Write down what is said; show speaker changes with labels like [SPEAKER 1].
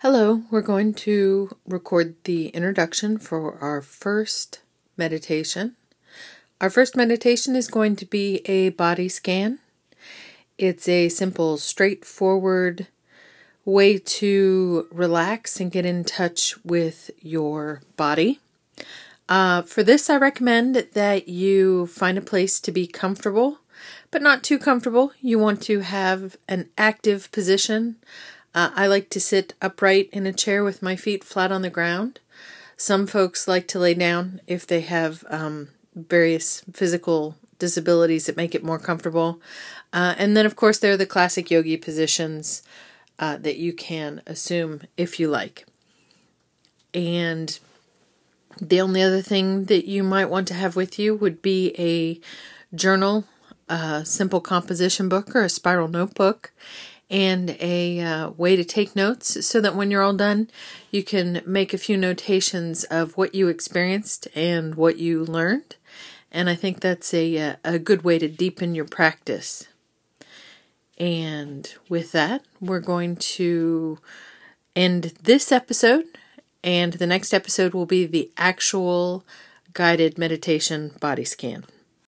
[SPEAKER 1] Hello, we're going to record the introduction for our first meditation. Our first meditation is going to be a body scan. It's a simple, straightforward way to relax and get in touch with your body. Uh, for this, I recommend that you find a place to be comfortable, but not too comfortable. You want to have an active position uh, I like to sit upright in a chair with my feet flat on the ground. Some folks like to lay down if they have um, various physical disabilities that make it more comfortable. Uh, and then, of course, there are the classic yogi positions uh, that you can assume if you like. And the only other thing that you might want to have with you would be a journal, a simple composition book, or a spiral notebook and a uh, way to take notes so that when you're all done, you can make a few notations of what you experienced and what you learned. And I think that's a, uh, a good way to deepen your practice. And with that, we're going to end this episode, and the next episode will be the actual guided meditation body scan.